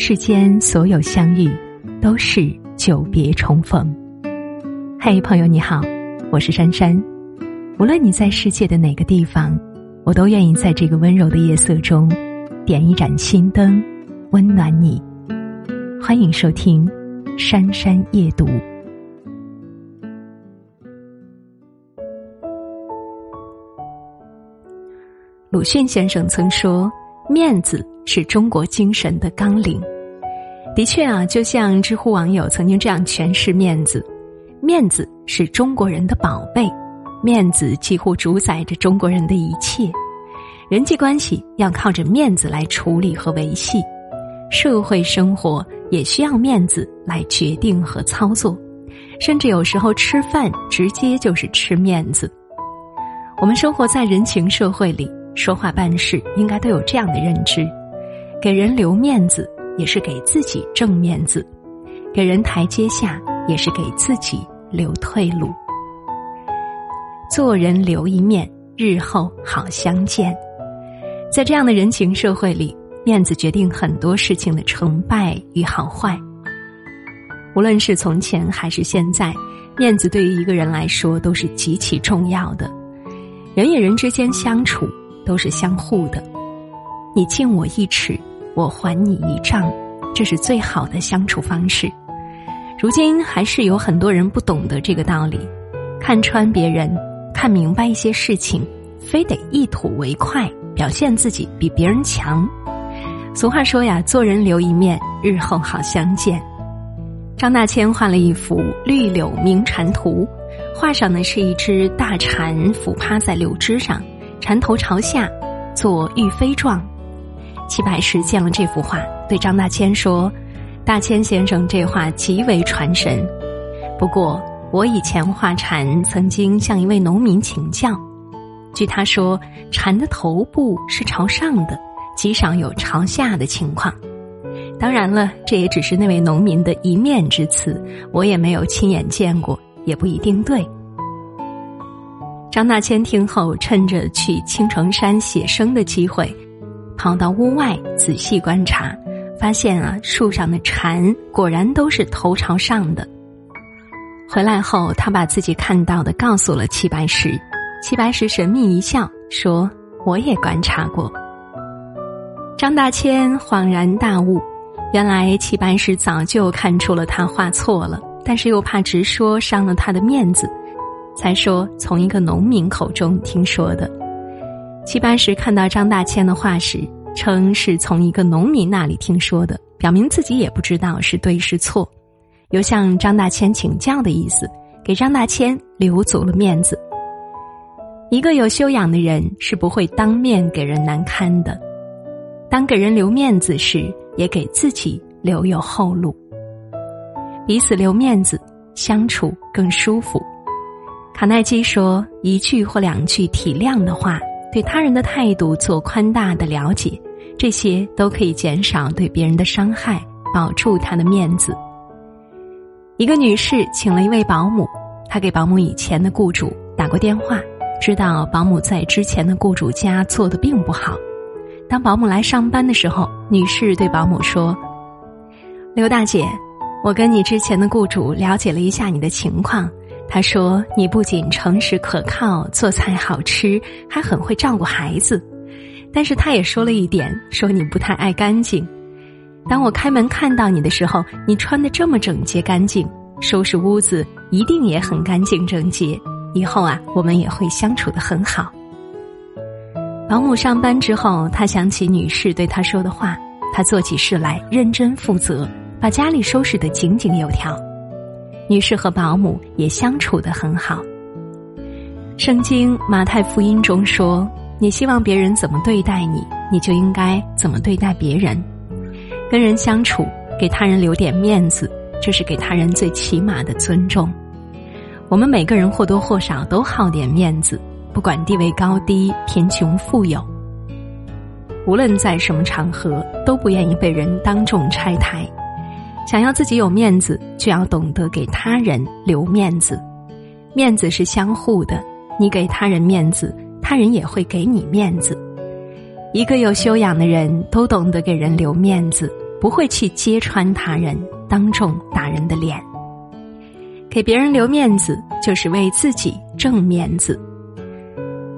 世间所有相遇，都是久别重逢。嗨，朋友你好，我是珊珊。无论你在世界的哪个地方，我都愿意在这个温柔的夜色中，点一盏心灯，温暖你。欢迎收听《珊珊夜读》。鲁迅先生曾说：“面子。”是中国精神的纲领。的确啊，就像知乎网友曾经这样诠释面子：面子是中国人的宝贝，面子几乎主宰着中国人的一切。人际关系要靠着面子来处理和维系，社会生活也需要面子来决定和操作，甚至有时候吃饭直接就是吃面子。我们生活在人情社会里，说话办事应该都有这样的认知。给人留面子，也是给自己正面子；给人台阶下，也是给自己留退路。做人留一面，日后好相见。在这样的人情社会里，面子决定很多事情的成败与好坏。无论是从前还是现在，面子对于一个人来说都是极其重要的。人与人之间相处都是相互的，你敬我一尺。我还你一丈，这是最好的相处方式。如今还是有很多人不懂得这个道理，看穿别人，看明白一些事情，非得一吐为快，表现自己比别人强。俗话说呀，做人留一面，日后好相见。张大千画了一幅《绿柳鸣蝉图》，画上呢是一只大蝉俯趴在柳枝上，蝉头朝下，做玉飞状。齐白石见了这幅画，对张大千说：“大千先生这画极为传神。不过我以前画蝉，曾经向一位农民请教。据他说，蝉的头部是朝上的，极少有朝下的情况。当然了，这也只是那位农民的一面之词，我也没有亲眼见过，也不一定对。”张大千听后，趁着去青城山写生的机会。跑到屋外仔细观察，发现啊，树上的蝉果然都是头朝上的。回来后，他把自己看到的告诉了齐白石。齐白石神秘一笑，说：“我也观察过。”张大千恍然大悟，原来齐白石早就看出了他画错了，但是又怕直说伤了他的面子，才说从一个农民口中听说的。齐白石看到张大千的画时，称是从一个农民那里听说的，表明自己也不知道是对是错，有向张大千请教的意思，给张大千留足了面子。一个有修养的人是不会当面给人难堪的，当给人留面子时，也给自己留有后路。彼此留面子，相处更舒服。卡耐基说：“一句或两句体谅的话。”对他人的态度做宽大的了解，这些都可以减少对别人的伤害，保住他的面子。一个女士请了一位保姆，她给保姆以前的雇主打过电话，知道保姆在之前的雇主家做的并不好。当保姆来上班的时候，女士对保姆说：“刘大姐，我跟你之前的雇主了解了一下你的情况。”他说：“你不仅诚实可靠，做菜好吃，还很会照顾孩子。但是他也说了一点，说你不太爱干净。当我开门看到你的时候，你穿的这么整洁干净，收拾屋子一定也很干净整洁。以后啊，我们也会相处的很好。”保姆上班之后，他想起女士对他说的话，他做起事来认真负责，把家里收拾得井井有条。女士和保姆也相处得很好。圣经马太福音中说：“你希望别人怎么对待你，你就应该怎么对待别人。跟人相处，给他人留点面子，这是给他人最起码的尊重。我们每个人或多或少都好点面子，不管地位高低、贫穷富有，无论在什么场合，都不愿意被人当众拆台。”想要自己有面子，就要懂得给他人留面子。面子是相互的，你给他人面子，他人也会给你面子。一个有修养的人，都懂得给人留面子，不会去揭穿他人，当众打人的脸。给别人留面子，就是为自己挣面子。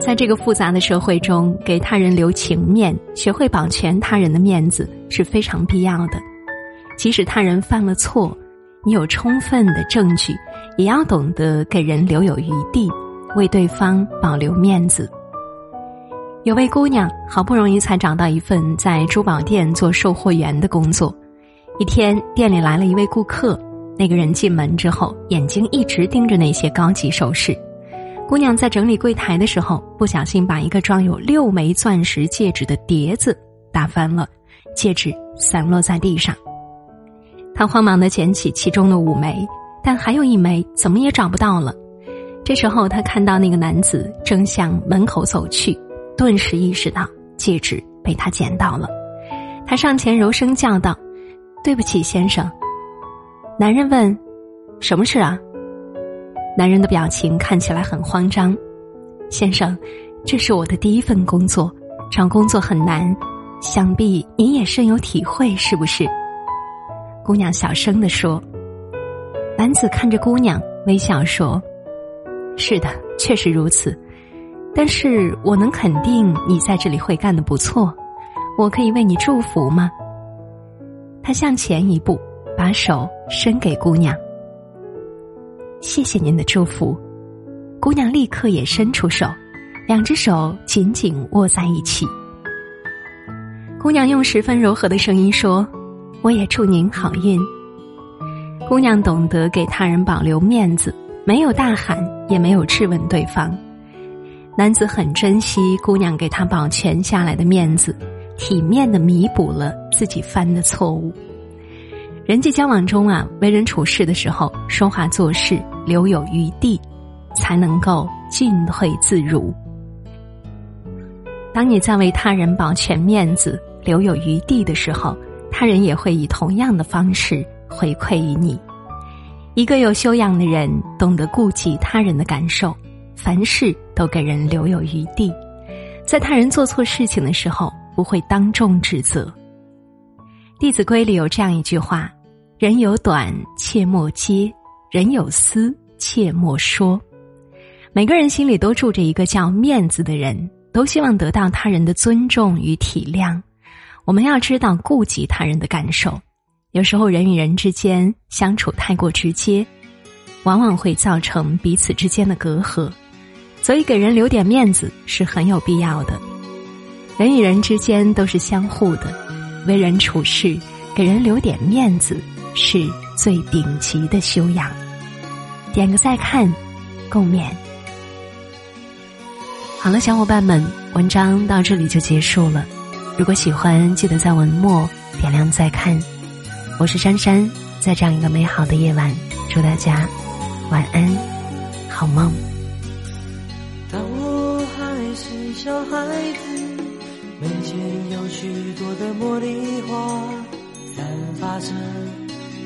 在这个复杂的社会中，给他人留情面，学会保全他人的面子是非常必要的。即使他人犯了错，你有充分的证据，也要懂得给人留有余地，为对方保留面子。有位姑娘好不容易才找到一份在珠宝店做售货员的工作。一天，店里来了一位顾客。那个人进门之后，眼睛一直盯着那些高级首饰。姑娘在整理柜台的时候，不小心把一个装有六枚钻石戒指的碟子打翻了，戒指散落在地上。他慌忙的捡起其中的五枚，但还有一枚怎么也找不到了。这时候，他看到那个男子正向门口走去，顿时意识到戒指被他捡到了。他上前柔声叫道：“对不起，先生。”男人问：“什么事啊？”男人的表情看起来很慌张。先生，这是我的第一份工作，找工作很难，想必您也深有体会，是不是？姑娘小声的说。男子看着姑娘，微笑说：“是的，确实如此。但是我能肯定你在这里会干得不错，我可以为你祝福吗？”他向前一步。把手伸给姑娘，谢谢您的祝福。姑娘立刻也伸出手，两只手紧紧握在一起。姑娘用十分柔和的声音说：“我也祝您好运。”姑娘懂得给他人保留面子，没有大喊，也没有质问对方。男子很珍惜姑娘给他保全下来的面子，体面的弥补了自己犯的错误。人际交往中啊，为人处事的时候，说话做事留有余地，才能够进退自如。当你在为他人保全面子、留有余地的时候，他人也会以同样的方式回馈于你。一个有修养的人，懂得顾及他人的感受，凡事都给人留有余地，在他人做错事情的时候，不会当众指责。《弟子规》里有这样一句话。人有短，切莫揭；人有私，切莫说。每个人心里都住着一个叫面子的人，都希望得到他人的尊重与体谅。我们要知道顾及他人的感受。有时候人与人之间相处太过直接，往往会造成彼此之间的隔阂。所以给人留点面子是很有必要的。人与人之间都是相互的，为人处事给人留点面子。是最顶级的修养。点个再看，共勉。好了，小伙伴们，文章到这里就结束了。如果喜欢，记得在文末点亮再看。我是珊珊，在这样一个美好的夜晚，祝大家晚安，好梦。当我还是小孩子，门前有许多的茉莉花，散发着。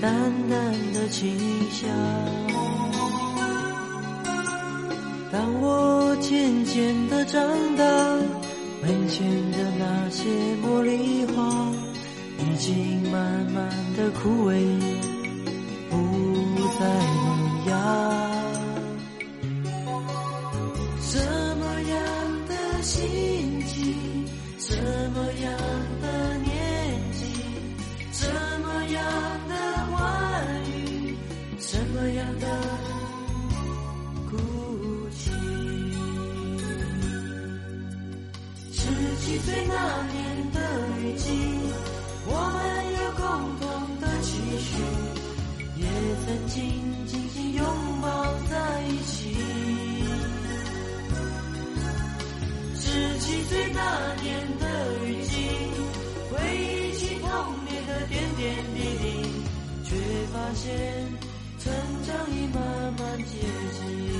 淡淡的清香。当我渐渐的长大，门前的那些茉莉花已经慢慢的枯萎，现。成长已慢慢接近，